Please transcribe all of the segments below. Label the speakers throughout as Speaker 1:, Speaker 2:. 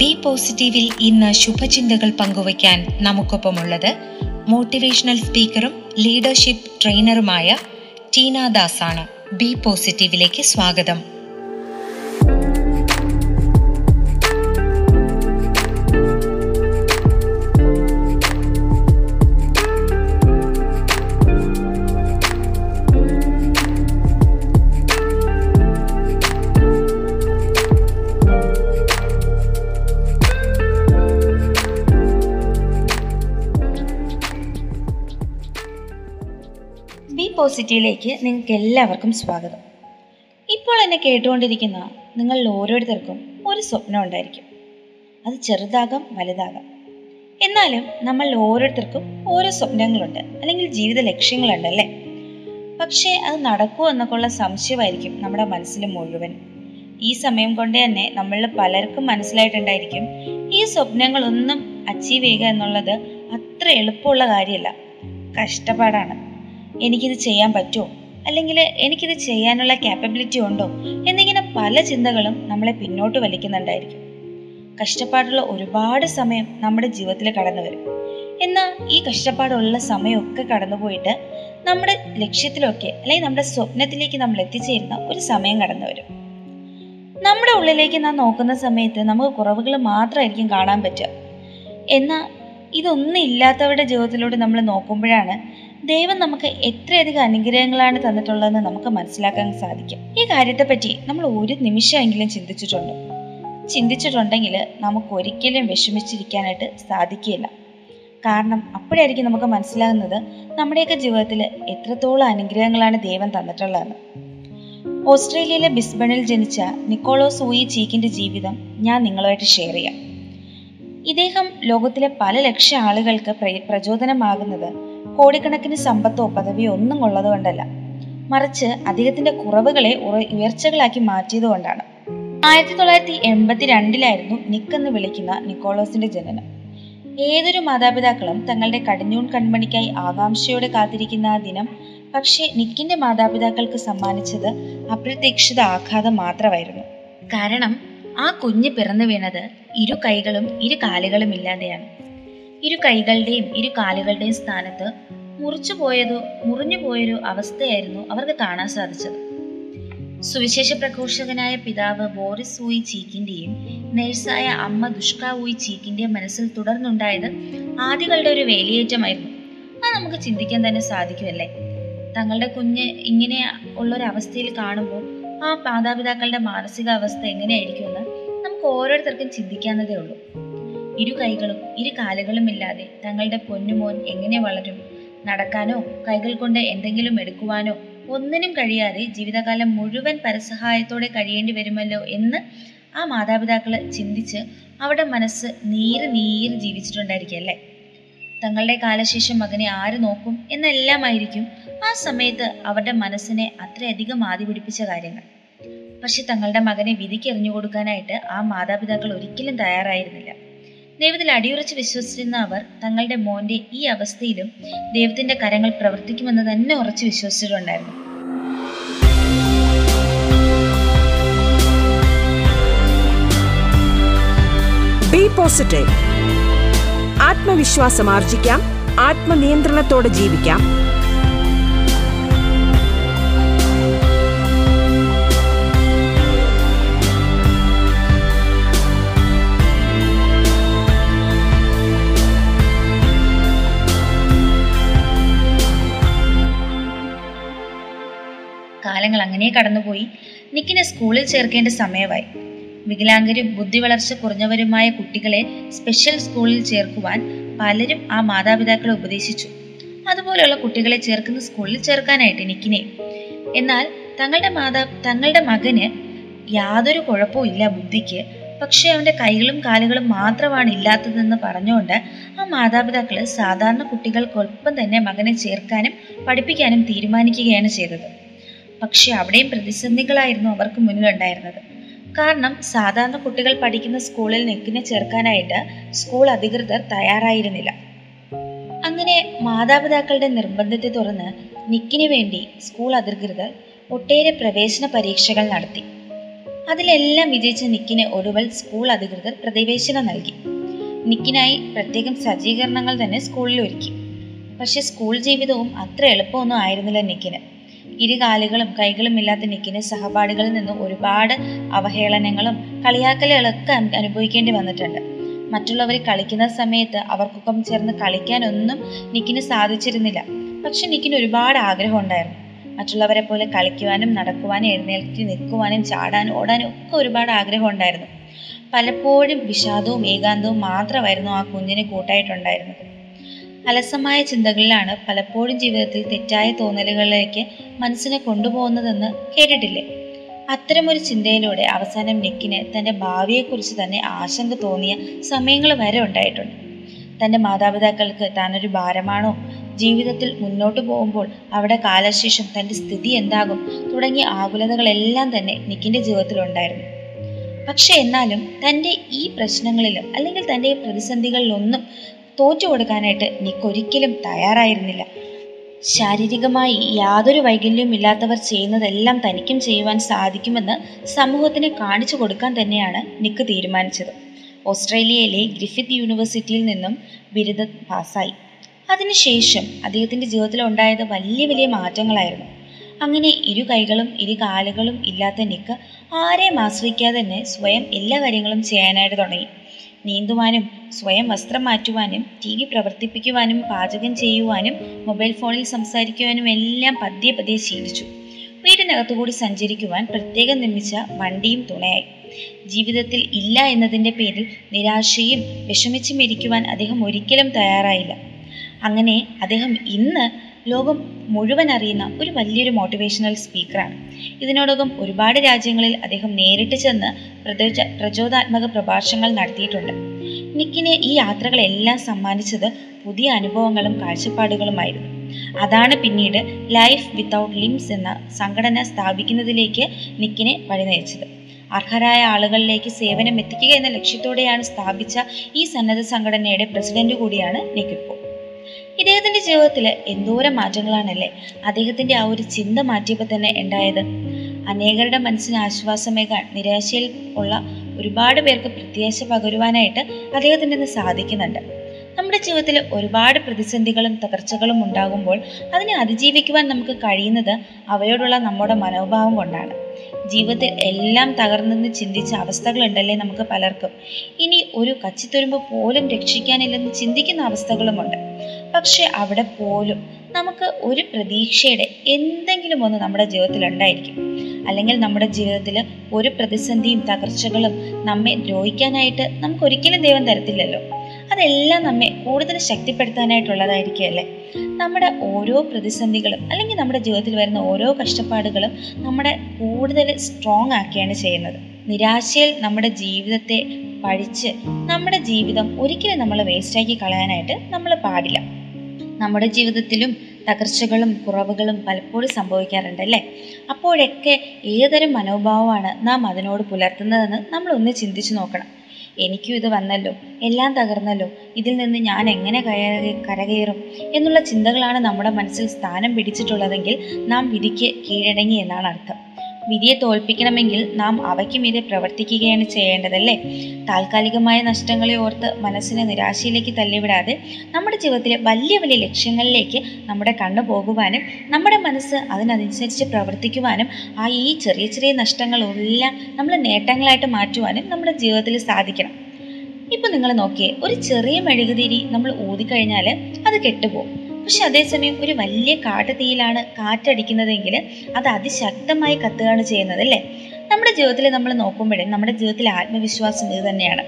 Speaker 1: B പോസിറ്റീവിൽ ഇന്ന് ശുഭചിന്തകൾ പങ്കുവയ്ക്കാൻ നമുക്കൊപ്പമുള്ളത് മോട്ടിവേഷണൽ സ്പീക്കറും ലീഡർഷിപ്പ് ട്രെയിനറുമായ ടീന ദാസാണ് ബി പോസിറ്റീവിലേക്ക് സ്വാഗതം.
Speaker 2: പോസിറ്റീവിലേക്ക് നിങ്ങൾക്ക് എല്ലാവർക്കും സ്വാഗതം. ഇപ്പോൾ എന്നെ കേട്ടുകൊണ്ടിരിക്കുന്ന നിങ്ങളിൽ ഓരോരുത്തർക്കും ഒരു സ്വപ്നം ഉണ്ടായിരിക്കും. അത് ചെറുതാകാം വലുതാകാം. എന്നാലും നമ്മൾ ഓരോരുത്തർക്കും ഓരോ സ്വപ്നങ്ങളുണ്ട് അല്ലെങ്കിൽ ജീവിത ലക്ഷ്യങ്ങളുണ്ട് അല്ലേ? പക്ഷേ അത് നടക്കുമോ എന്നൊക്കെയുള്ള സംശയമായിരിക്കും നമ്മുടെ മനസ്സിൽ മുഴുവൻ. ഈ സമയം കൊണ്ട് തന്നെ നമ്മളിൽ പലർക്കും മനസ്സിലായിട്ടുണ്ടായിരിക്കും ഈ സ്വപ്നങ്ങളൊന്നും അച്ചീവ് ചെയ്യുക എന്നുള്ളത് അത്ര എളുപ്പമുള്ള കാര്യമല്ല. കഷ്ടപ്പാടാണ്. എനിക്കിത് ചെയ്യാൻ പറ്റുമോ? അല്ലെങ്കിൽ എനിക്കിത് ചെയ്യാനുള്ള ക്യാപ്പബിലിറ്റി ഉണ്ടോ? എന്നിങ്ങനെ പല ചിന്തകളും നമ്മളെ പിന്നോട്ട് വലിക്കുന്നുണ്ടായിരിക്കും. കഷ്ടപ്പാടുള്ള ഒരുപാട് സമയം നമ്മുടെ ജീവിതത്തിൽ കടന്നു വരും. എന്നാൽ ഈ കഷ്ടപ്പാടുള്ള സമയമൊക്കെ കടന്നുപോയിട്ട് നമ്മുടെ ലക്ഷ്യത്തിലൊക്കെ അല്ലെങ്കിൽ നമ്മുടെ സ്വപ്നത്തിലേക്ക് നമ്മൾ എത്തിച്ചേരുന്ന ഒരു സമയം കടന്നു വരും. നമ്മുടെ ഉള്ളിലേക്ക് നാം നോക്കുന്ന സമയത്ത് നമുക്ക് കുറവുകൾ മാത്രമായിരിക്കും കാണാൻ പറ്റുക. എന്നാൽ ഇതൊന്നും ഇല്ലാത്തവരുടെ ജീവിതത്തിലൂടെ നമ്മൾ നോക്കുമ്പോഴാണ് ദൈവം നമുക്ക് എത്രയധികം അനുഗ്രഹങ്ങളാണ് തന്നിട്ടുള്ളതെന്ന് നമുക്ക് മനസ്സിലാക്കാൻ സാധിക്കും. ഈ കാര്യത്തെപ്പറ്റി നമ്മൾ ഒരു നിമിഷമെങ്കിലും ചിന്തിച്ചിട്ടുണ്ടോ. ചിന്തിച്ചിട്ടുണ്ടെങ്കിൽ നമുക്ക് ഒരിക്കലും വിഷമിച്ചിരിക്കാനായിട്ട് സാധിക്കില്ല കാരണം അപ്പോഴായിരിക്കും നമുക്ക് മനസ്സിലാകുന്നത് നമ്മുടെയൊക്കെ ജീവിതത്തിൽ എത്രത്തോളം അനുഗ്രഹങ്ങളാണ് ദൈവം തന്നിട്ടുള്ളതെന്ന്. ഓസ്ട്രേലിയയിലെ ബിസ്ബണിൽ ജനിച്ച നിക്കോളോസ് ഊയി ചീക്കിന്റെ ജീവിതം ഞാൻ നിങ്ങളുമായിട്ട് ഷെയർ ചെയ്യാം. ഇദ്ദേഹം ലോകത്തിലെ പല ലക്ഷം ആളുകൾക്ക് പ്ര- പ്രചോദനമാകുന്നത് കോടിക്കണക്കിന് സമ്പത്തോ പദവിയോ ഒന്നും ഉള്ളതുകൊണ്ടല്ല മറിച്ച് അദ്ദേഹത്തിന്റെ കുറവുകളെ ഉയർച്ചകളാക്കി മാറ്റിയതുകൊണ്ടാണ് ആയിരത്തി തൊള്ളായിരത്തി എൺപത്തി രണ്ടിലായിരുന്നു നിക്ക് എന്ന് വിളിക്കുന്ന നിക്കോളോസിന്റെ ജനനം. ഏതൊരു മാതാപിതാക്കളും തങ്ങളുടെ കടിഞ്ഞൂൺ കൺമണിക്കായി ആകാംക്ഷയോടെ കാത്തിരിക്കുന്ന ആ ദിനം പക്ഷേ നിക്കിന്റെ മാതാപിതാക്കൾക്ക് സമ്മാനിച്ചത് അപ്രതീക്ഷിത ആഘാതം മാത്രമായിരുന്നു. കാരണം ആ കുഞ്ഞ് പിറന്നു വീണത് ഇരു കൈകളും ഇരു കാലുകളും ഇല്ലാതെയാണ്. ഇരു കൈകളുടെയും ഇരു കാലുകളുടെയും സ്ഥാനത്ത് മുറിച്ചു പോയതോ മുറിഞ്ഞു പോയൊരു അവസ്ഥയായിരുന്നു അവർക്ക് കാണാൻ സാധിച്ചത്. സുവിശേഷ പ്രഘോഷകനായ പിതാവ് ബോറിസ് ഊയി ചീക്കിന്റെയും നഴ്സായ അമ്മ ദുഷ്ക ഊയി ചീക്കിന്റെയും മനസ്സിൽ തുടർന്നുണ്ടായത് ആദികളുടെ ഒരു വേലിയേറ്റമായിരുന്നു. അത് നമുക്ക് ചിന്തിക്കാൻ തന്നെ സാധിക്കുമല്ലേ? തങ്ങളുടെ കുഞ്ഞ് ഇങ്ങനെ ഉള്ളൊരവസ്ഥയിൽ കാണുമ്പോൾ ആ മാതാപിതാക്കളുടെ മാനസികാവസ്ഥ എങ്ങനെയായിരിക്കുമെന്ന് നമുക്ക് ഓരോരുത്തർക്കും ചിന്തിക്കാവുന്നതേ ഉള്ളൂ. ഇരു കൈകളും ഇരു കാലുകളും ഇല്ലാതെ തങ്ങളുടെ പൊന്നുമോൻ എങ്ങനെ വളരും? നടക്കാനോ കൈകൾ കൊണ്ട് എന്തെങ്കിലും എടുക്കുവാനോ ഒന്നിനും കഴിയാതെ ജീവിതകാലം മുഴുവൻ പരസഹായത്തോടെ കഴിയേണ്ടി വരുമല്ലോ എന്ന് ആ മാതാപിതാക്കൾ ചിന്തിച്ച് അവിടെ മനസ്സ് നീര് നീര് ജീവിച്ചിട്ടുണ്ടായിരിക്കും അല്ലേ? തങ്ങളുടെ കാലശേഷം മകനെ ആര് നോക്കും എന്നെല്ലാമായിരിക്കും ആ സമയത്ത് അവരുടെ മനസ്സിനെ അത്രയധികം ആദി പിടിപ്പിച്ച കാര്യങ്ങൾ. പക്ഷെ തങ്ങളുടെ മകനെ വിധിക്ക് എറിഞ്ഞു കൊടുക്കാനായിട്ട് ആ മാതാപിതാക്കൾ ഒരിക്കലും തയ്യാറായിരുന്നില്ല. ദൈവത്തിൽ അടിയുറച്ച് വിശ്വസിച്ചിരുന്ന അവർ തങ്ങളുടെ മോന്റെ ഈ അവസ്ഥയിലും ദൈവത്തിന്റെ കരങ്ങൾ പ്രവർത്തിക്കുമെന്ന് തന്നെ ഉറച്ചു വിശ്വസിച്ചിട്ടുണ്ടായിരുന്നു.
Speaker 3: ആത്മവിശ്വാസം ആർജിക്കാം. ആത്മനിയന്ത്രണത്തോടെ ജീവിക്കാം.
Speaker 2: കാലങ്ങൾ അങ്ങനെ കടന്നുപോയി. നിക്കിനെ സ്കൂളിൽ ചേർക്കേണ്ട സമയമായി. വികലാംഗരും ബുദ്ധി വളർച്ച കുറഞ്ഞവരുമായ കുട്ടികളെ സ്പെഷ്യൽ സ്കൂളിൽ ചേർക്കുവാൻ പലരും ആ മാതാപിതാക്കളെ ഉപദേശിച്ചു. അതുപോലെയുള്ള കുട്ടികളെ ചേർക്കുന്ന സ്കൂളിൽ ചേർക്കാനായിട്ട് നിക്കിനെ. എന്നാൽ തങ്ങളുടെ മാതാ തങ്ങളുടെ മകന് യാതൊരു കുഴപ്പവും ഇല്ല ബുദ്ധിക്ക്. പക്ഷേ അവന്റെ കൈകളും കാലുകളും മാത്രമാണ് ഇല്ലാത്തതെന്ന് പറഞ്ഞുകൊണ്ട് ആ മാതാപിതാക്കൾ സാധാരണ കുട്ടികൾക്കൊപ്പം തന്നെ മകനെ ചേർക്കാനും പഠിപ്പിക്കാനും തീരുമാനിക്കുകയാണ് ചെയ്തത്. പക്ഷെ അവിടെയും പ്രതിസന്ധികളായിരുന്നു അവർക്ക് മുന്നിലുണ്ടായിരുന്നത്. കാരണം സാധാരണ കുട്ടികൾ പഠിക്കുന്ന സ്കൂളിൽ നെക്കിനെ ചേർക്കാനായിട്ട് സ്കൂൾ അധികൃതർ തയ്യാറായിരുന്നില്ല. അങ്ങനെ മാതാപിതാക്കളുടെ നിർബന്ധത്തെ തുറന്ന് നിക്കിന് വേണ്ടി സ്കൂൾ അധികൃതർ ഒട്ടേറെ പ്രവേശന പരീക്ഷകൾ നടത്തി. അതിലെല്ലാം വിജയിച്ച നിക്കിന് ഒടുവിൽ സ്കൂൾ അധികൃതർ പ്രവേശനം നൽകി. നിക്കിനായി പ്രത്യേകം സജ്ജീകരണങ്ങൾ തന്നെ സ്കൂളിൽ ഒരുക്കി. പക്ഷെ സ്കൂൾ ജീവിതവും അത്ര എളുപ്പമൊന്നും ആയിരുന്നില്ല നിക്കിന് ഇരുകാലുകളും കൈകളും ഇല്ലാത്ത നിക്കിന് സഹപാഠികളിൽ നിന്ന് ഒരുപാട് അവഹേളനങ്ങളും കളിയാക്കലുകളൊക്കെ അനുഭവിക്കേണ്ടി വന്നിട്ടുണ്ട്. മറ്റുള്ളവർ കളിക്കുന്ന സമയത്ത് അവർക്കൊപ്പം ചേർന്ന് കളിക്കാനൊന്നും നിക്കിന് സാധിച്ചിരുന്നില്ല. പക്ഷെ നിക്കിന് ഒരുപാട് ആഗ്രഹം ഉണ്ടായിരുന്നു. മറ്റുള്ളവരെ പോലെ കളിക്കുവാനും നടക്കുവാനും എഴുന്നേൽക്കി നിൽക്കുവാനും ചാടാനും ഓടാനും ഒക്കെ ഒരുപാട് ആഗ്രഹം ഉണ്ടായിരുന്നു. പലപ്പോഴും വിഷാദവും ഏകാന്തവും മാത്രമായിരുന്നു ആ കുഞ്ഞിന് കൂട്ടായിട്ടുണ്ടായിരുന്നത്. അലസമായ ചിന്തകളിലാണ് പലപ്പോഴും ജീവിതത്തിൽ തെറ്റായ തോന്നലുകളിലേക്ക് മനസ്സിനെ കൊണ്ടുപോകുന്നതെന്ന് കേട്ടിട്ടില്ലേ? അത്തരമൊരു ചിന്തയിലൂടെ അവസാനം നിക്കിന് തന്റെ ഭാവിയെക്കുറിച്ച് തന്നെ ആശങ്ക തോന്നിയ സമയങ്ങൾ വരെ ഉണ്ടായിട്ടുണ്ട്. തന്റെ മാതാപിതാക്കൾക്ക് താനൊരു ഭാരമാണോ? ജീവിതത്തിൽ മുന്നോട്ട് പോകുമ്പോൾ അവിടെ കാലശേഷം തന്റെ സ്ഥിതി എന്താകും? തുടങ്ങിയ ആകുലതകളെല്ലാം തന്നെ നിക്കിന്റെ ജീവിതത്തിലുണ്ടായിരുന്നു പക്ഷെ എന്നാലും തന്റെ ഈ പ്രശ്നങ്ങളിലും അല്ലെങ്കിൽ തന്റെ പ്രതിസന്ധികളിലൊന്നും തോറ്റു കൊടുക്കാനായിട്ട് നിക്ക് ഒരിക്കലും തയ്യാറായിരുന്നില്ല. ശാരീരികമായി യാതൊരു വൈകല്യവും ഇല്ലാത്തവർ ചെയ്യുന്നതെല്ലാം തനിക്കും ചെയ്യുവാൻ സാധിക്കുമെന്ന് സമൂഹത്തിന് കാണിച്ചു കൊടുക്കാൻ തന്നെയാണ് നിക്ക് തീരുമാനിച്ചത്. ഓസ്ട്രേലിയയിലെ ഗ്രിഫിത് യൂണിവേഴ്സിറ്റിയിൽ നിന്നും ബിരുദം പാസ്സായി. അതിനുശേഷം അദ്ദേഹത്തിന്റെ ജീവിതത്തിൽ ഉണ്ടായത് വലിയ വലിയ മാറ്റങ്ങളായിരുന്നു. അങ്ങനെ ഇരു കൈകളും ഇരു കാലുകളും ഇല്ലാത്ത നിക്ക് ആരെയും ആശ്രയിക്കാതെ തന്നെ സ്വയം എല്ലാ കാര്യങ്ങളും ചെയ്യാനായിട്ട് തുടങ്ങി. നീന്തുവാനും സ്വയം വസ്ത്രം മാറ്റുവാനും ടി വി പ്രവർത്തിപ്പിക്കുവാനും പാചകം ചെയ്യുവാനും മൊബൈൽ ഫോണിൽ സംസാരിക്കുവാനും എല്ലാം പതിയെ പതിയെ ശീലിച്ചു. വീടിനകത്തുകൂടി സഞ്ചരിക്കുവാൻ പ്രത്യേകം നിർമ്മിച്ച വണ്ടിയും തുണയായി. ജീവിതത്തിൽ ഇല്ല എന്നതിന്റെ പേരിൽ നിരാശയും വിഷമിച്ചും ഇരിക്കുവാൻ അദ്ദേഹം ഒരിക്കലും തയ്യാറായില്ല. അങ്ങനെ അദ്ദേഹം ഇന്ന് ലോകം മുഴുവൻ അറിയുന്ന ഒരു വലിയൊരു മോട്ടിവേഷണൽ സ്പീക്കറാണ് ഇതിനോടകം ഒരുപാട് രാജ്യങ്ങളിൽ അദ്ദേഹം നേരിട്ട് ചെന്ന് പ്രചോദ പ്രചോദാത്മക പ്രഭാഷണങ്ങൾ നടത്തിയിട്ടുണ്ട്. നിക്കിനെ ഈ യാത്രകളെല്ലാം സമ്മാനിച്ചത് പുതിയ അനുഭവങ്ങളും കാഴ്ചപ്പാടുകളുമായിരുന്നു. അതാണ് പിന്നീട് ലൈഫ് വിത്തൗട്ട് ലിംസ് എന്ന സംഘടന സ്ഥാപിക്കുന്നതിലേക്ക് നിക്കിനെ വഴിനയിച്ചത്. അർഹരായ ആളുകളിലേക്ക് സേവനം എത്തിക്കുക എന്ന ലക്ഷ്യത്തോടെയാണ് സ്ഥാപിച്ച ഈ സന്നദ്ധ സംഘടനയുടെ പ്രസിഡന്റ് കൂടിയാണ് നിക്കിപ്പോൾ ഇദ്ദേഹത്തിന്റെ ജീവിതത്തിൽ എന്തോരം മാറ്റങ്ങളാണല്ലേ? അദ്ദേഹത്തിന്റെ ആ ഒരു ചിന്ത മാറ്റിയപ്പോൾ തന്നെ ഉണ്ടായത് അനേകരുടെ മനസ്സിന് ആശ്വാസമേകാൻ നിരാശയിൽ ഉള്ള ഒരുപാട് പേർക്ക് പ്രത്യാശ പകരുവാനായിട്ട് അദ്ദേഹത്തിന് ഇന്ന് സാധിക്കുന്നുണ്ട്. നമ്മുടെ ജീവിതത്തിൽ ഒരുപാട് പ്രതിസന്ധികളും തകർച്ചകളും ഉണ്ടാകുമ്പോൾ അതിനെ അതിജീവിക്കുവാൻ നമുക്ക് കഴിയുന്നത് അവയോടുള്ള നമ്മുടെ മനോഭാവം കൊണ്ടാണ്. ജീവിതത്തിൽ എല്ലാം തകർന്നെന്ന് ചിന്തിച്ച അവസ്ഥകളുണ്ടല്ലേ നമുക്ക് പലർക്കും. ഇനി ഒരു കച്ചിത്തുരുമ്പ് പോലും രക്ഷിക്കാനില്ലെന്ന് ചിന്തിക്കുന്ന അവസ്ഥകളുമുണ്ട്. പക്ഷെ അവിടെ പോലും നമുക്ക് ഒരു പ്രതീക്ഷയുടെ എന്തെങ്കിലും ഒന്ന് നമ്മുടെ ജീവിതത്തിൽ ഉണ്ടായിരിക്കും. അല്ലെങ്കിൽ നമ്മുടെ ജീവിതത്തിൽ ഒരു പ്രതിസന്ധിയും തകർച്ചകളും നമ്മെ ദ്രോഹിക്കാനായിട്ട് നമുക്ക് ഒരിക്കലും ദൈവം തരത്തില്ലല്ലോ. അതെല്ലാം നമ്മെ കൂടുതൽ ശക്തിപ്പെടുത്താനായിട്ടുള്ളതായിരിക്കുമല്ലേ നമ്മുടെ ഓരോ പ്രതിസന്ധികളും അല്ലെങ്കിൽ നമ്മുടെ ജീവിതത്തിൽ വരുന്ന ഓരോ കഷ്ടപ്പാടുകളും നമ്മുടെ കൂടുതൽ സ്ട്രോങ് ആക്കുകയാണ് ചെയ്യുന്നത്. നിരാശയിൽ നമ്മുടെ ജീവിതത്തെ പഴിച്ച് നമ്മുടെ ജീവിതം ഒരിക്കലും നമ്മൾ വേസ്റ്റാക്കി കളയാനായിട്ട് നമ്മൾ പാടില്ല. നമ്മുടെ ജീവിതത്തിലും തകർച്ചകളും കുറവുകളും പലപ്പോഴും സംഭവിക്കാറുണ്ട് അല്ലേ? അപ്പോഴൊക്കെ ഏതൊരു മനോഭാവമാണ് നാം അതിനോട് പുലർത്തുന്നതെന്ന് നമ്മൾ ഒന്ന് ചിന്തിച്ചു നോക്കണം. എനിക്കും ഇത് വന്നല്ലോ എല്ലാം തകർന്നല്ലോ ഇതിൽ നിന്ന് ഞാൻ എങ്ങനെ കയറി കരകയറും എന്നുള്ള ചിന്തകളാണ് നമ്മുടെ മനസ്സിൽ സ്ഥാനം പിടിച്ചിട്ടുള്ളതെങ്കിൽ നാം വിധിക്ക് കീഴടങ്ങി എന്നാണ് അർത്ഥം. വിധിയെ തോൽപ്പിക്കണമെങ്കിൽ നാം അവയ്ക്കുമീതെ പ്രവർത്തിക്കുകയാണ് ചെയ്യേണ്ടതല്ലേ? താൽക്കാലികമായ നഷ്ടങ്ങളെ ഓർത്ത് മനസ്സിനെ നിരാശയിലേക്ക് തള്ളിവിടാതെ നമ്മുടെ ജീവിതത്തിലെ വലിയ വലിയ ലക്ഷ്യങ്ങളിലേക്ക് നമ്മുടെ കണ്ണു പോകുവാനും നമ്മുടെ മനസ്സ് അതിനനുസരിച്ച് പ്രവർത്തിക്കുവാനും ആ ഈ ചെറിയ ചെറിയ നഷ്ടങ്ങളെല്ലാം നമ്മൾ നേട്ടങ്ങളായിട്ട് മാറ്റുവാനും നമ്മുടെ ജീവിതത്തിൽ സാധിക്കണം. ഇപ്പം നിങ്ങൾ നോക്കിയേ ഒരു ചെറിയ മെഴുകുതിരി നമ്മൾ ഊതിക്കഴിഞ്ഞാൽ അത് കെട്ടുപോകും. പക്ഷെ അതേസമയം ഒരു വലിയ കാട്ടുതീയിലാണ് കാറ്റടിക്കുന്നതെങ്കിൽ അത് അതിശക്തമായി കത്തുകയാണ് ചെയ്യുന്നത് അല്ലേ? നമ്മുടെ ജീവിതത്തിൽ നമ്മൾ നോക്കുമ്പോഴേ നമ്മുടെ ജീവിതത്തിലെ ആത്മവിശ്വാസം ഇത് തന്നെയാണ്.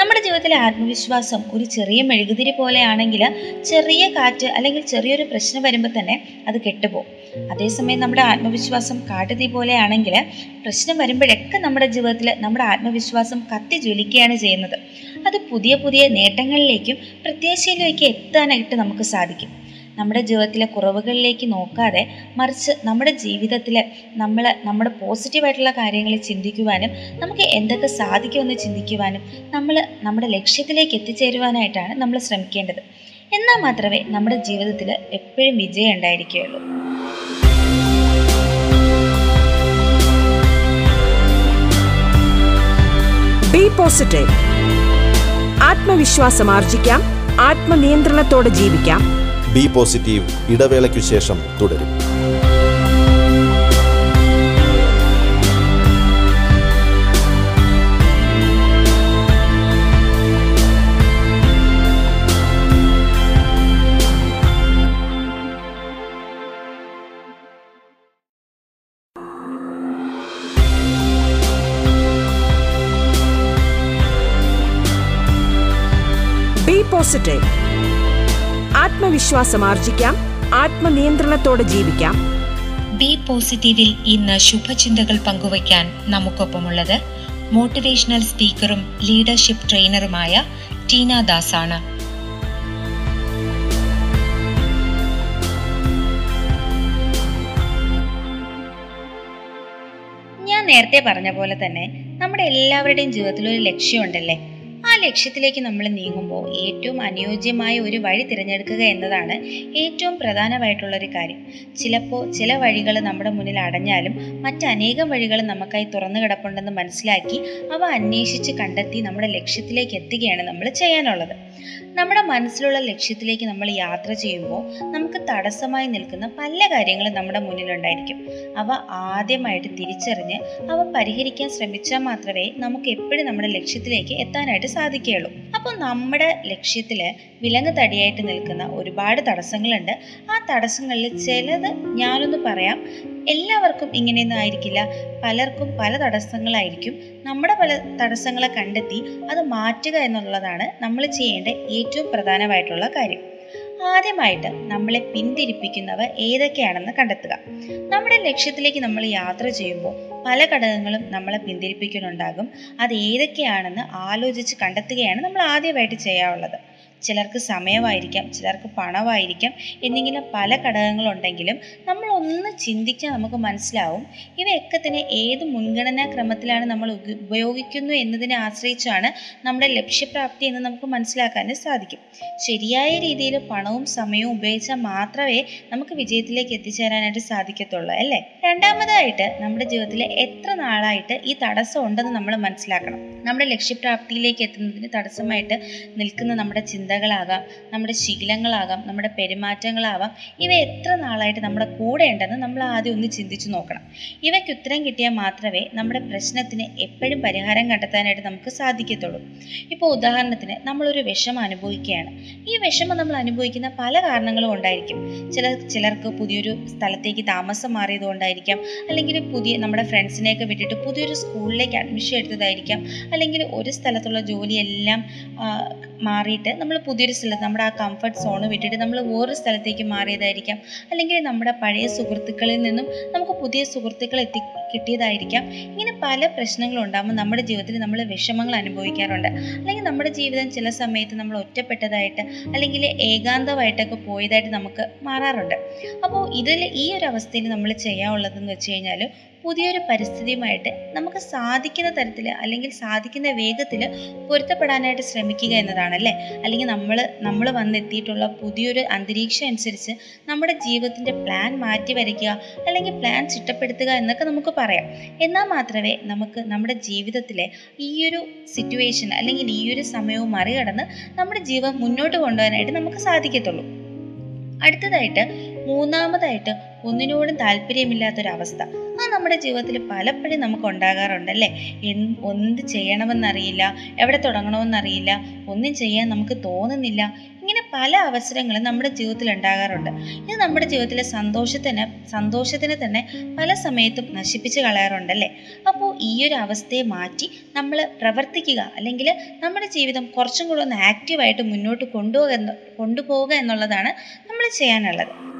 Speaker 2: നമ്മുടെ ജീവിതത്തിലെ ആത്മവിശ്വാസം ഒരു ചെറിയ മെഴുകുതിരി പോലെയാണെങ്കിൽ ചെറിയ കാറ്റ് അല്ലെങ്കിൽ ചെറിയൊരു പ്രശ്നം വരുമ്പോൾ തന്നെ അത് കെട്ടുപോകും. അതേസമയം നമ്മുടെ ആത്മവിശ്വാസം കാട്ടുതീ പോലെയാണെങ്കിൽ പ്രശ്നം വരുമ്പോഴൊക്കെ നമ്മുടെ ജീവിതത്തിൽ നമ്മുടെ ആത്മവിശ്വാസം കത്തി ജ്വലിക്കുകയാണ് ചെയ്യുന്നത്. അത് പുതിയ പുതിയ നേട്ടങ്ങളിലേക്കും പ്രത്യാശയിലേക്കും എത്താനായിട്ട് നമുക്ക് സാധിക്കും. നമ്മുടെ ജീവിതത്തിലെ കുറവുകളിലേക്ക് നോക്കാതെ മറിച്ച് നമ്മുടെ ജീവിതത്തിൽ നമ്മൾ നമ്മുടെ പോസിറ്റീവായിട്ടുള്ള കാര്യങ്ങൾ ചിന്തിക്കുവാനും നമുക്ക് എന്തൊക്കെ സാധിക്കുമെന്ന് ചിന്തിക്കുവാനും നമ്മൾ നമ്മുടെ ലക്ഷ്യത്തിലേക്ക് എത്തിച്ചേരുവാനായിട്ടാണ് നമ്മൾ ശ്രമിക്കേണ്ടത്. എന്നാൽ മാത്രമേ നമ്മുടെ ജീവിതത്തിൽ എപ്പോഴും വിജയം ഉണ്ടായിരിക്കുകയുള്ളൂ.
Speaker 3: ബി പോസിറ്റീവ് ആത്മവിശ്വാസം ആർജിക്കാം. ആത്മനിയന്ത്രണത്തോടെ ജീവിക്കാം.
Speaker 4: ബി പോസിറ്റീവ് ഇടവേളയ്ക്കു ശേഷം തുടരും.
Speaker 3: പോസിറ്റീവ് ആത്മവിശ്വാസം ആർജിക്കാം ആത്മനിയന്ത്രണത്തോടെ ജീവിക്കാം.
Speaker 1: ബി പോസിറ്റീവിൽ ഇന്ന് ശുഭചിന്തകൾ പങ്കുവയ്ക്കാൻ നമുക്കൊപ്പമുള്ളത് മോട്ടിവേഷണൽ സ്പീക്കറും ലീഡർഷിപ്പ് ട്രെയിനറുമായ ടീന ദാസ് ആണ്
Speaker 2: ഞാൻ നേരത്തെ പറഞ്ഞ പോലെ തന്നെ നമ്മുടെ എല്ലാവരുടെയും ജീവിതത്തിൽ ഒരു ലക്ഷ്യമുണ്ടല്ലേ? ലക്ഷ്യത്തിലേക്ക് നമ്മൾ നീങ്ങുമ്പോൾ ഏറ്റവും അനുയോജ്യമായ ഒരു വഴി തിരഞ്ഞെടുക്കുക എന്നതാണ് ഏറ്റവും പ്രധാനമായിട്ടുള്ള ഒരു കാര്യം. ചിലപ്പോൾ ചില വഴികൾ നമ്മുടെ മുന്നിൽ അടഞ്ഞാലും മറ്റനേകം വഴികൾ നമുക്കായി തുറന്നു കിടപ്പുണ്ടെന്ന് മനസ്സിലാക്കി അവ അന്വേഷിച്ച് കണ്ടെത്തി നമ്മുടെ ലക്ഷ്യത്തിലേക്ക് എത്തുകയാണ് നമ്മൾ ചെയ്യാനുള്ളത്. നമ്മുടെ മനസ്സിലുള്ള ലക്ഷ്യത്തിലേക്ക് നമ്മൾ യാത്ര ചെയ്യുമ്പോൾ നമുക്ക് തടസ്സമായി നിൽക്കുന്ന പല കാര്യങ്ങളും നമ്മുടെ മുന്നിലുണ്ടായിരിക്കും. അവ ആദ്യമായിട്ട് തിരിച്ചറിഞ്ഞ് അവ പരിഹരിക്കാൻ ശ്രമിച്ചാൽ മാത്രമേ നമുക്ക് എപ്പോഴും നമ്മുടെ ലക്ഷ്യത്തിലേക്ക് എത്താനായിട്ട് സാധിക്കുകയുള്ളൂ. അപ്പോൾ നമ്മുടെ ലക്ഷ്യത്തിൽ വിലങ്ങ് തടിയായിട്ട് നിൽക്കുന്ന ഒരുപാട് തടസ്സങ്ങളുണ്ട്. ആ തടസ്സങ്ങളിൽ ചിലത് ഞാനൊന്ന് പറയാം. എല്ലാവർക്കും ഇങ്ങനെയൊന്നും ആയിരിക്കില്ല. പലർക്കും പല തടസ്സങ്ങളായിരിക്കും. നമ്മുടെ പല തടസ്സങ്ങളെ കണ്ടെത്തി അത് മാറ്റുക എന്നുള്ളതാണ് നമ്മൾ ചെയ്യേണ്ട ഏറ്റവും പ്രധാനമായിട്ടുള്ള കാര്യം. ആദ്യമായിട്ട് നമ്മളെ പിന്തിരിപ്പിക്കുന്നവ ഏതൊക്കെയാണെന്ന് കണ്ടെത്തുക. നമ്മുടെ ലക്ഷ്യത്തിലേക്ക് നമ്മൾ യാത്ര ചെയ്യുമ്പോൾ പല ഘടകങ്ങളും നമ്മളെ പിന്തിരിപ്പിക്കുന്നുണ്ടാകും. അത് ഏതൊക്കെയാണെന്ന് ആലോചിച്ച് കണ്ടെത്തുകയാണ് നമ്മൾ ആദ്യമായിട്ട് ചെയ്യാനുള്ളത് ചിലർക്ക് സമയമായിരിക്കാം ചിലർക്ക് പണമായിരിക്കാം എന്നിങ്ങനെ പല ഘടകങ്ങളുണ്ടെങ്കിലും നമ്മൾ ഒന്ന് ചിന്തിച്ചാൽ നമുക്ക് മനസ്സിലാവും ഇവയൊക്കെ തന്നെ ഏത് മുൻഗണനാ ക്രമത്തിലാണ് നമ്മൾ ഉപയോഗിക്കുന്നു എന്നതിനെ ആശ്രയിച്ചാണ് നമ്മുടെ ലക്ഷ്യപ്രാപ്തി എന്ന് നമുക്ക് മനസ്സിലാക്കാൻ സാധിക്കും. ശരിയായ രീതിയിൽ പണവും സമയവും ഉപയോഗിച്ചാൽ മാത്രമേ നമുക്ക് വിജയത്തിലേക്ക് എത്തിച്ചേരാനായിട്ട് സാധിക്കത്തുള്ളൂ അല്ലേ? രണ്ടാമതായിട്ട് നമ്മുടെ ജീവിതത്തിൽ എത്ര നാളായിട്ട് ഈ തടസ്സം ഉണ്ടെന്ന് നമ്മൾ മനസ്സിലാക്കണം. നമ്മുടെ ലക്ഷ്യപ്രാപ്തിയിലേക്ക് എത്തുന്നതിന് തടസ്സമായിട്ട് നിൽക്കുന്ന നമ്മുടെ ചിന്തകളാകാം നമ്മുടെ ശീലങ്ങളാകാം നമ്മുടെ പെരുമാറ്റങ്ങളാവാം. ഇവ എത്ര നാളായിട്ട് നമ്മുടെ കൂടെ ഉണ്ടെന്ന് നമ്മൾ ആദ്യം ഒന്ന് ചിന്തിച്ചു നോക്കണം. ഇവയ്ക്ക് ഉത്തരം കിട്ടിയാൽ മാത്രമേ നമ്മുടെ പ്രശ്നത്തിന് എപ്പോഴും പരിഹാരം കണ്ടെത്താനായിട്ട് നമുക്ക് സാധിക്കത്തുള്ളൂ. ഇപ്പോൾ ഉദാഹരണത്തിന് നമ്മളൊരു വിഷമം അനുഭവിക്കുകയാണ്. ഈ വിഷമം നമ്മൾ അനുഭവിക്കുന്ന പല കാരണങ്ങളും ഉണ്ടായിരിക്കും. ചില ചിലർക്ക് പുതിയൊരു സ്ഥലത്തേക്ക് താമസം മാറിയത് കൊണ്ടായിരിക്കാം അല്ലെങ്കിൽ പുതിയ നമ്മുടെ ഫ്രണ്ട്സിനെയൊക്കെ വിട്ടിട്ട് പുതിയൊരു സ്കൂളിലേക്ക് അഡ്മിഷൻ എടുത്തതായിരിക്കാം. അല്ലെങ്കിൽ ഒരു സ്ഥലത്തുള്ള ജോലിയെല്ലാം മാറിയിട്ട് നമ്മൾ പുതിയൊരു സ്ഥലത്ത് നമ്മുടെ ആ കംഫർട്ട് സോൺ വിട്ടിട്ട് നമ്മൾ വേറൊരു സ്ഥലത്തേക്ക് മാറിയതായിരിക്കാം. അല്ലെങ്കിൽ നമ്മുടെ പഴയ സുഹൃത്തുക്കളിൽ നിന്നും നമുക്ക് പുതിയ സുഹൃത്തുക്കൾ എത്തി കിട്ടിയതായിരിക്കാം. ഇങ്ങനെ പല പ്രശ്നങ്ങളും ഉണ്ടാകുമ്പോൾ നമ്മുടെ ജീവിതത്തിൽ നമ്മൾ വിഷമങ്ങൾ അനുഭവിക്കാറുണ്ട്. അല്ലെങ്കിൽ നമ്മുടെ ജീവിതം ചില സമയത്ത് നമ്മൾ ഒറ്റപ്പെട്ടതായിട്ട് അല്ലെങ്കിൽ ഏകാന്തമായിട്ടൊക്കെ പോയതായിട്ട് നമുക്ക് മാറാറുണ്ട്. അപ്പോൾ ഇതിൽ ഈ ഒരു അവസ്ഥയിൽ നമ്മൾ ചെയ്യാനുള്ളതെന്ന് വെച്ച് കഴിഞ്ഞാൽ പുതിയൊരു പരിസ്ഥിതിയുമായിട്ട് നമുക്ക് സാധിക്കുന്ന തരത്തിൽ അല്ലെങ്കിൽ സാധിക്കുന്ന വേഗത്തിൽ പൊരുത്തപ്പെടാനായിട്ട് ശ്രമിക്കുക എന്നതാണല്ലേ? അല്ലെങ്കിൽ നമ്മൾ നമ്മൾ വന്നെത്തിയിട്ടുള്ള പുതിയൊരു അന്തരീക്ഷം അനുസരിച്ച് നമ്മുടെ ജീവിതത്തിന്റെ പ്ലാൻ മാറ്റി വരയ്ക്കുക അല്ലെങ്കിൽ പ്ലാൻ ചിട്ടപ്പെടുത്തുക എന്നൊക്കെ നമുക്ക് പറയാം. എന്നാൽ മാത്രമേ നമുക്ക് നമ്മുടെ ജീവിതത്തിലെ ഈയൊരു സിറ്റുവേഷൻ അല്ലെങ്കിൽ ഈ ഒരു സമയവും മറികടന്ന് നമ്മുടെ ജീവിതം മുന്നോട്ട് കൊണ്ടുപോകാനായിട്ട് നമുക്ക് സാധിക്കത്തുള്ളൂ. അടുത്തതായിട്ട് മൂന്നാമതായിട്ട് ഒന്നിനോടും താല്പര്യമില്ലാത്തൊരവസ്ഥ. ആ നമ്മുടെ ജീവിതത്തിൽ പലപ്പോഴും നമുക്ക് ഉണ്ടാകാറുണ്ടല്ലേ? എന്ത് ചെയ്യണമെന്നറിയില്ല എവിടെ തുടങ്ങണമെന്നറിയില്ല ഒന്നും ചെയ്യാൻ നമുക്ക് തോന്നുന്നില്ല. ഇങ്ങനെ പല അവസരങ്ങളും നമ്മുടെ ജീവിതത്തിൽ ഉണ്ടാകാറുണ്ട്. ഇത് നമ്മുടെ ജീവിതത്തിലെ സന്തോഷത്തിന് സന്തോഷത്തിന് തന്നെ പല സമയത്തും നശിപ്പിച്ച് കളയാറുണ്ടല്ലേ? അപ്പോൾ ഈ ഒരു അവസ്ഥയെ മാറ്റി നമ്മൾ പ്രവർത്തിക്കുക അല്ലെങ്കിൽ നമ്മുടെ ജീവിതം കുറച്ചും കൂടെ ഒന്ന് ആക്റ്റീവായിട്ട് മുന്നോട്ട് കൊണ്ടുപോകുക കൊണ്ടുപോവുക എന്നുള്ളതാണ് നമ്മൾ ചെയ്യാനുള്ളത്.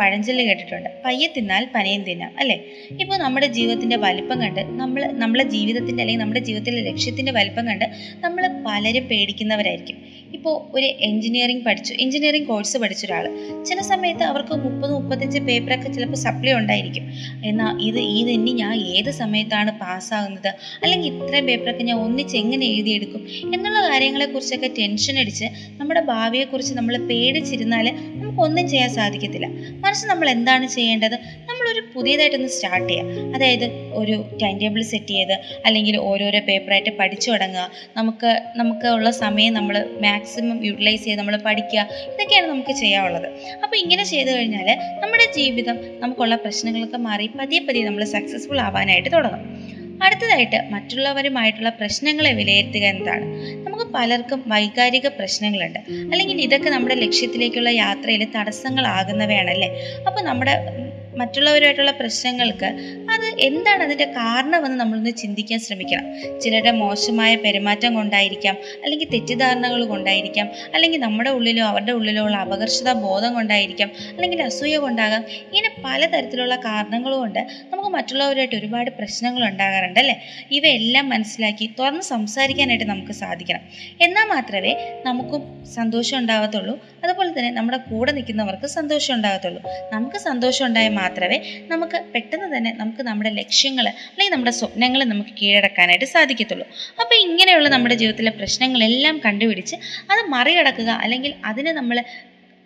Speaker 2: പഴഞ്ചൊല്ല് കേട്ടിട്ടുണ്ട്. പയ്യെ തിന്നാൽ പനയും തിന്നാം അല്ലേ? ഇപ്പോൾ നമ്മുടെ ജീവിതത്തിന്റെ വലിപ്പം കണ്ട് നമ്മൾ നമ്മുടെ ജീവിതത്തിന്റെ അല്ലെങ്കിൽ നമ്മുടെ ജീവിതത്തിലെ ലക്ഷ്യത്തിന്റെ വലിപ്പം കണ്ട് നമ്മൾ പലരും പേടിക്കുന്നവരായിരിക്കും. ഇപ്പോൾ ഒരു എഞ്ചിനീയറിംഗ് പഠിച്ചു. എഞ്ചിനീയറിംഗ് കോഴ്സ് പഠിച്ച ഒരാൾ ചില സമയത്ത് അവർക്ക് മുപ്പത് മുപ്പത്തഞ്ച് പേപ്പറൊക്കെ ചിലപ്പോൾ സപ്ലൈ ഉണ്ടായിരിക്കും. എന്നാൽ ഇത് ഇത് ഇനി ഞാൻ ഏത് സമയത്താണ് പാസ്സാകുന്നത്? അല്ലെങ്കിൽ ഇത്രയും പേപ്പറൊക്കെ ഞാൻ ഒന്നിച്ച് എങ്ങനെ എഴുതിയെടുക്കും? എന്നുള്ള കാര്യങ്ങളെക്കുറിച്ചൊക്കെ ടെൻഷൻ അടിച്ച് നമ്മുടെ ഭാവിയെക്കുറിച്ച് നമ്മൾ പേടിച്ചിരുന്നാൽ നമുക്കൊന്നും ചെയ്യാൻ സാധിക്കത്തില്ല. മറിച്ച് നമ്മൾ എന്താണ് ചെയ്യേണ്ടത്? നമ്മളൊരു പുതിയതായിട്ടൊന്ന് സ്റ്റാർട്ട് ചെയ്യുക അതായത് ഒരു ടൈം ടേബിൾ സെറ്റ് ചെയ്ത് അല്ലെങ്കിൽ ഓരോരോ പേപ്പറായിട്ട് പഠിച്ചു തുടങ്ങുക. നമുക്ക് നമുക്ക് ഉള്ള സമയം നമ്മൾ മാക്സിമം യൂട്ടിലൈസ് ചെയ്ത് നമ്മൾ പഠിക്കുക. ഇതൊക്കെയാണ് നമുക്ക് ചെയ്യാനുള്ളത്. അപ്പോൾ ഇങ്ങനെ ചെയ്തു കഴിഞ്ഞാൽ നമ്മുടെ ജീവിതം നമുക്കുള്ള പ്രശ്നങ്ങളൊക്കെ മാറി പതിയെ പതിയെ നമ്മൾ സക്സസ്ഫുൾ ആവാനായിട്ട് തുടങ്ങും. അടുത്തതായിട്ട് മറ്റുള്ളവരുമായിട്ടുള്ള പ്രശ്നങ്ങളെ വിലയിരുത്തുക എന്നതാണ്. നമുക്ക് പലർക്കും വൈകാരിക പ്രശ്നങ്ങളുണ്ട്. അല്ലെങ്കിൽ ഇതൊക്കെ നമ്മുടെ ലക്ഷ്യത്തിലേക്കുള്ള യാത്രയിൽ തടസ്സങ്ങളാകുന്നവയാണല്ലേ? അപ്പോൾ നമ്മുടെ മറ്റുള്ളവരുമായിട്ടുള്ള പ്രശ്നങ്ങൾക്ക് അത് എന്താണ് അതിന്റെ കാരണമെന്ന് നമ്മളൊന്ന് ചിന്തിക്കാൻ ശ്രമിക്കണം. ചിലരുടെ മോശമായ പെരുമാറ്റം കൊണ്ടായിരിക്കാം അല്ലെങ്കിൽ തെറ്റിദ്ധാരണകൾ കൊണ്ടായിരിക്കാം അല്ലെങ്കിൽ നമ്മുടെ ഉള്ളിലോ അവരുടെ ഉള്ളിലോ ഉള്ള അപകർഷത ബോധം കൊണ്ടായിരിക്കാം അല്ലെങ്കിൽ അസൂയ കൊണ്ടാകാം. ഇങ്ങനെ പലതരത്തിലുള്ള കാരണങ്ങൾ കൊണ്ട് നമുക്ക് മറ്റുള്ളവരുമായിട്ട് ഒരുപാട് പ്രശ്നങ്ങൾ ഉണ്ടാകാറുണ്ട് അല്ലേ? ഇവയെല്ലാം മനസ്സിലാക്കി തുറന്ന് സംസാരിക്കാനായിട്ട് നമുക്ക് സാധിക്കണം. എന്നാൽ മാത്രമേ നമുക്കും സന്തോഷം ഉണ്ടാകത്തുള്ളൂ. അതുപോലെ തന്നെ നമ്മുടെ കൂടെ നിൽക്കുന്നവർക്ക് സന്തോഷം ഉണ്ടാകത്തുള്ളൂ. നമുക്ക് സന്തോഷം ഉണ്ടായാൽ മാത്രമേ നമുക്ക് പെട്ടെന്ന് തന്നെ നമുക്ക് നമ്മുടെ ലക്ഷ്യങ്ങൾ അല്ലെങ്കിൽ നമ്മുടെ സ്വപ്നങ്ങൾ നമുക്ക് കീഴടക്കാനായിട്ട് സാധിക്കത്തുള്ളൂ. അപ്പോൾ ഇങ്ങനെയുള്ള നമ്മുടെ ജീവിതത്തിലെ പ്രശ്നങ്ങളെല്ലാം കണ്ടുപിടിച്ച് അത് മറികടക്കുക അല്ലെങ്കിൽ അതിനെ നമ്മൾ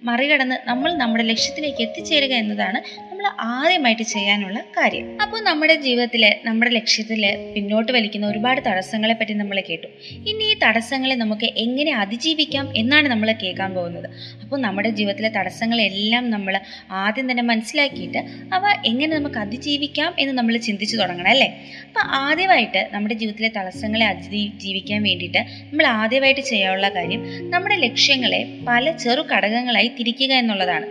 Speaker 2: മറികടന്ന് നമ്മൾ നമ്മുടെ ലക്ഷ്യത്തിലേക്ക് എത്തിച്ചേരുക എന്നതാണ് നമ്മൾ ആദ്യമായിട്ട് ചെയ്യാനുള്ള കാര്യം. അപ്പോൾ നമ്മുടെ ജീവിതത്തിലെ നമ്മുടെ ലക്ഷ്യത്തിൽ പിന്നോട്ട് വലിക്കുന്ന ഒരുപാട് തടസ്സങ്ങളെ പറ്റി നമ്മൾ കേട്ടു. ഇനി ഈ തടസ്സങ്ങളെ നമുക്ക് എങ്ങനെ അതിജീവിക്കാം എന്നാണ് നമ്മൾ കേൾക്കാൻ പോകുന്നത്. അപ്പോൾ നമ്മുടെ ജീവിതത്തിലെ തടസ്സങ്ങളെല്ലാം നമ്മൾ ആദ്യം തന്നെ മനസ്സിലാക്കിയിട്ട് അവ എങ്ങനെ നമുക്ക് അതിജീവിക്കാം എന്ന് നമ്മൾ ചിന്തിച്ചു തുടങ്ങണം അല്ലേ? അപ്പോൾ ആദ്യമായിട്ട് നമ്മുടെ ജീവിതത്തിലെ തടസ്സങ്ങളെ അതിജീവിക്കാൻ വേണ്ടിയിട്ട് നമ്മൾ ആദ്യമായിട്ട് ചെയ്യാനുള്ള കാര്യം നമ്മുടെ ലക്ഷ്യങ്ങളെ പല ചെറു ഘടകങ്ങളായി തിരിക്കുക എന്നുള്ളതാണ്.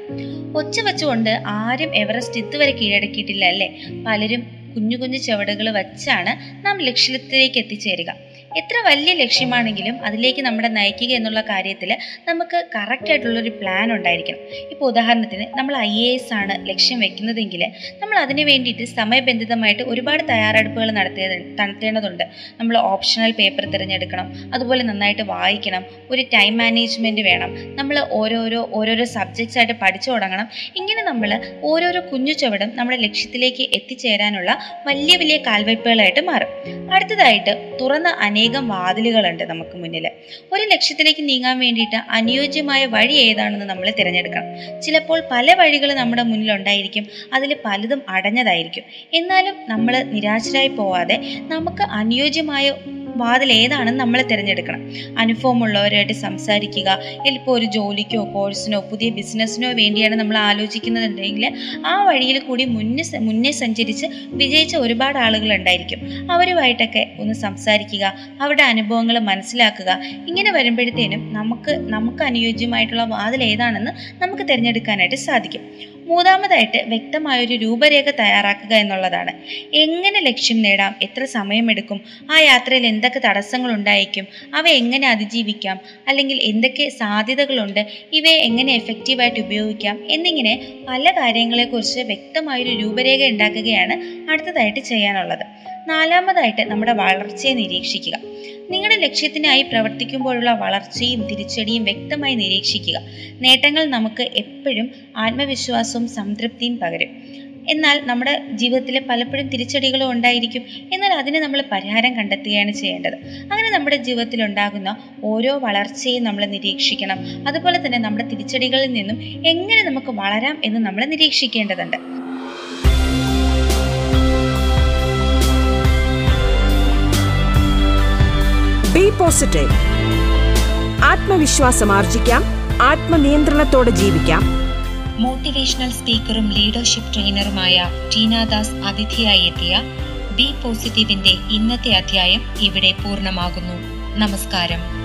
Speaker 2: ഒച്ച വെച്ചുകൊണ്ട് ആരും എവറസ്റ്റ് ഇതുവരെ കീഴടക്കിയിട്ടില്ല അല്ലേ? പലരും കുഞ്ഞു കുഞ്ഞു ചുവടുകൾ വച്ചാണ് നാം ലക്ഷ്യത്തിലേക്ക് എത്തിച്ചേരുക. എത്ര വലിയ ലക്ഷ്യമാണെങ്കിലും അതിലേക്ക് നമ്മുടെ നയിക്കുക എന്നുള്ള കാര്യത്തിൽ നമുക്ക് കറക്റ്റ് ആയിട്ടുള്ളൊരു പ്ലാൻ ഉണ്ടായിരിക്കണം. ഇപ്പോൾ ഉദാഹരണത്തിന് നമ്മൾ ഐ എ എസ് ആണ് ലക്ഷ്യം വെക്കുന്നതെങ്കിൽ നമ്മൾ അതിന് വേണ്ടിയിട്ട് സമയബന്ധിതമായിട്ട് ഒരുപാട് തയ്യാറെടുപ്പുകൾ നടത്തിയ നടത്തേണ്ടതുണ്ട്. നമ്മൾ ഓപ്ഷണൽ പേപ്പർ തിരഞ്ഞെടുക്കണം അതുപോലെ നന്നായിട്ട് വായിക്കണം ഒരു ടൈം മാനേജ്മെന്റ് വേണം നമ്മൾ ഓരോരോ ഓരോരോ സബ്ജക്ട്സ് ആയിട്ട് പഠിച്ചു തുടങ്ങണം. ഇങ്ങനെ നമ്മൾ ഓരോരോ കുഞ്ഞു ചുവടും നമ്മുടെ ലക്ഷ്യത്തിലേക്ക് എത്തിച്ചേരാനുള്ള വലിയ വലിയ കാൽവയ്പ്പുകളായിട്ട് മാറും. അടുത്തതായിട്ട് തുറന്ന അനേകം വാതിലുകളുണ്ട് നമുക്ക് മുന്നിൽ ഒരു ലക്ഷ്യത്തിലേക്ക് നീങ്ങാൻ വേണ്ടിയിട്ട് അനുയോജ്യമായ വഴി ഏതാണെന്ന് നമ്മൾ തിരഞ്ഞെടുക്കണം. ചിലപ്പോൾ പല വഴികൾ നമ്മുടെ മുന്നിൽ ഉണ്ടായിരിക്കും അതിൽ പലതും അടഞ്ഞതായിരിക്കും. എന്നാലും നമ്മൾ നിരാശരായി പോവാതെ നമുക്ക് അനുയോജ്യമായ വാതിൽ ഏതാണെന്ന് നമ്മൾ തിരഞ്ഞെടുക്കണം. അനുഭവമുള്ളവരുമായിട്ട് സംസാരിക്കുക. ഇപ്പോൾ ഒരു ജോലിക്കോ കോഴ്സിനോ പുതിയ ബിസിനസ്സിനോ വേണ്ടിയാണ് നമ്മൾ ആലോചിക്കുന്നതുണ്ടെങ്കിൽ ആ വഴിയിൽ കൂടി മുന്നേ മുന്നേ സഞ്ചരിച്ച് വിജയിച്ച ഒരുപാട് ആളുകൾ ഉണ്ടായിരിക്കും. അവരുമായിട്ടൊക്കെ ഒന്ന് സംസാരിക്കുക അവരുടെ അനുഭവങ്ങൾ മനസ്സിലാക്കുക. ഇങ്ങനെ വരുമ്പോഴത്തേനും നമുക്ക് നമുക്ക് അനുയോജ്യമായിട്ടുള്ള വാതിൽ ഏതാണെന്ന് നമുക്ക് തിരഞ്ഞെടുക്കാനായിട്ട് സാധിക്കും. മൂന്നാമതായിട്ട് വ്യക്തമായൊരു രൂപരേഖ തയ്യാറാക്കുക എന്നുള്ളതാണ്. എങ്ങനെ ലക്ഷ്യം നേടാം? എത്ര സമയമെടുക്കും? ആ യാത്രയിൽ എന്തൊക്കെ തടസ്സങ്ങൾ ഉണ്ടായിരിക്കും അവ എങ്ങനെ അതിജീവിക്കാം? അല്ലെങ്കിൽ എന്തൊക്കെ സാധ്യതകളുണ്ട്? ഇവയെ എങ്ങനെ എഫക്റ്റീവായിട്ട് ഉപയോഗിക്കാം? എന്നിങ്ങനെ പല കാര്യങ്ങളെക്കുറിച്ച് വ്യക്തമായൊരു രൂപരേഖ ഉണ്ടാക്കുകയാണ് അടുത്തതായിട്ട് ചെയ്യാനുള്ളത്. നാലാമതായിട്ട് നമ്മുടെ വളർച്ചയെ നിരീക്ഷിക്കുക. നിങ്ങളുടെ ലക്ഷ്യത്തിനായി പ്രവർത്തിക്കുമ്പോഴുള്ള വളർച്ചയും തിരിച്ചടിയും വ്യക്തമായി നിരീക്ഷിക്കുക. നേട്ടങ്ങൾ നമുക്ക് എപ്പോഴും ആത്മവിശ്വാസവും സംതൃപ്തിയും പകരും. എന്നാൽ നമ്മുടെ ജീവിതത്തിൽ പലപ്പോഴും തിരിച്ചടികളും ഉണ്ടായിരിക്കും. എന്നാൽ അതിന് നമ്മൾ പരിഹാരം കണ്ടെത്തുകയാണ് ചെയ്യേണ്ടത്. അങ്ങനെ നമ്മുടെ ജീവിതത്തിൽ ഉണ്ടാകുന്ന ഓരോ വളർച്ചയും നമ്മൾ നിരീക്ഷിക്കണം. അതുപോലെ തന്നെ നമ്മുടെ തിരിച്ചടികളിൽ നിന്നും എങ്ങനെ നമുക്ക് വളരാം എന്ന് നമ്മൾ നിരീക്ഷിക്കേണ്ടതുണ്ട്.
Speaker 3: പോസിറ്റീവ് ആത്മവിശ്വാസം ആർജിക്കാം ആത്മനിയന്ത്രണത്തോടെ ജീവിക്കാം.
Speaker 1: മോട്ടിവേഷണൽ സ്പീക്കറും ലീഡർഷിപ്പ് ട്രെയിനറുമായ ടീനാദാസ് അതിഥിയായി എത്തിയ ബി പോസിറ്റീവിന്റെ ഇന്നത്തെ അധ്യായം ഇവിടെ പൂർണമാകുന്നു. നമസ്കാരം.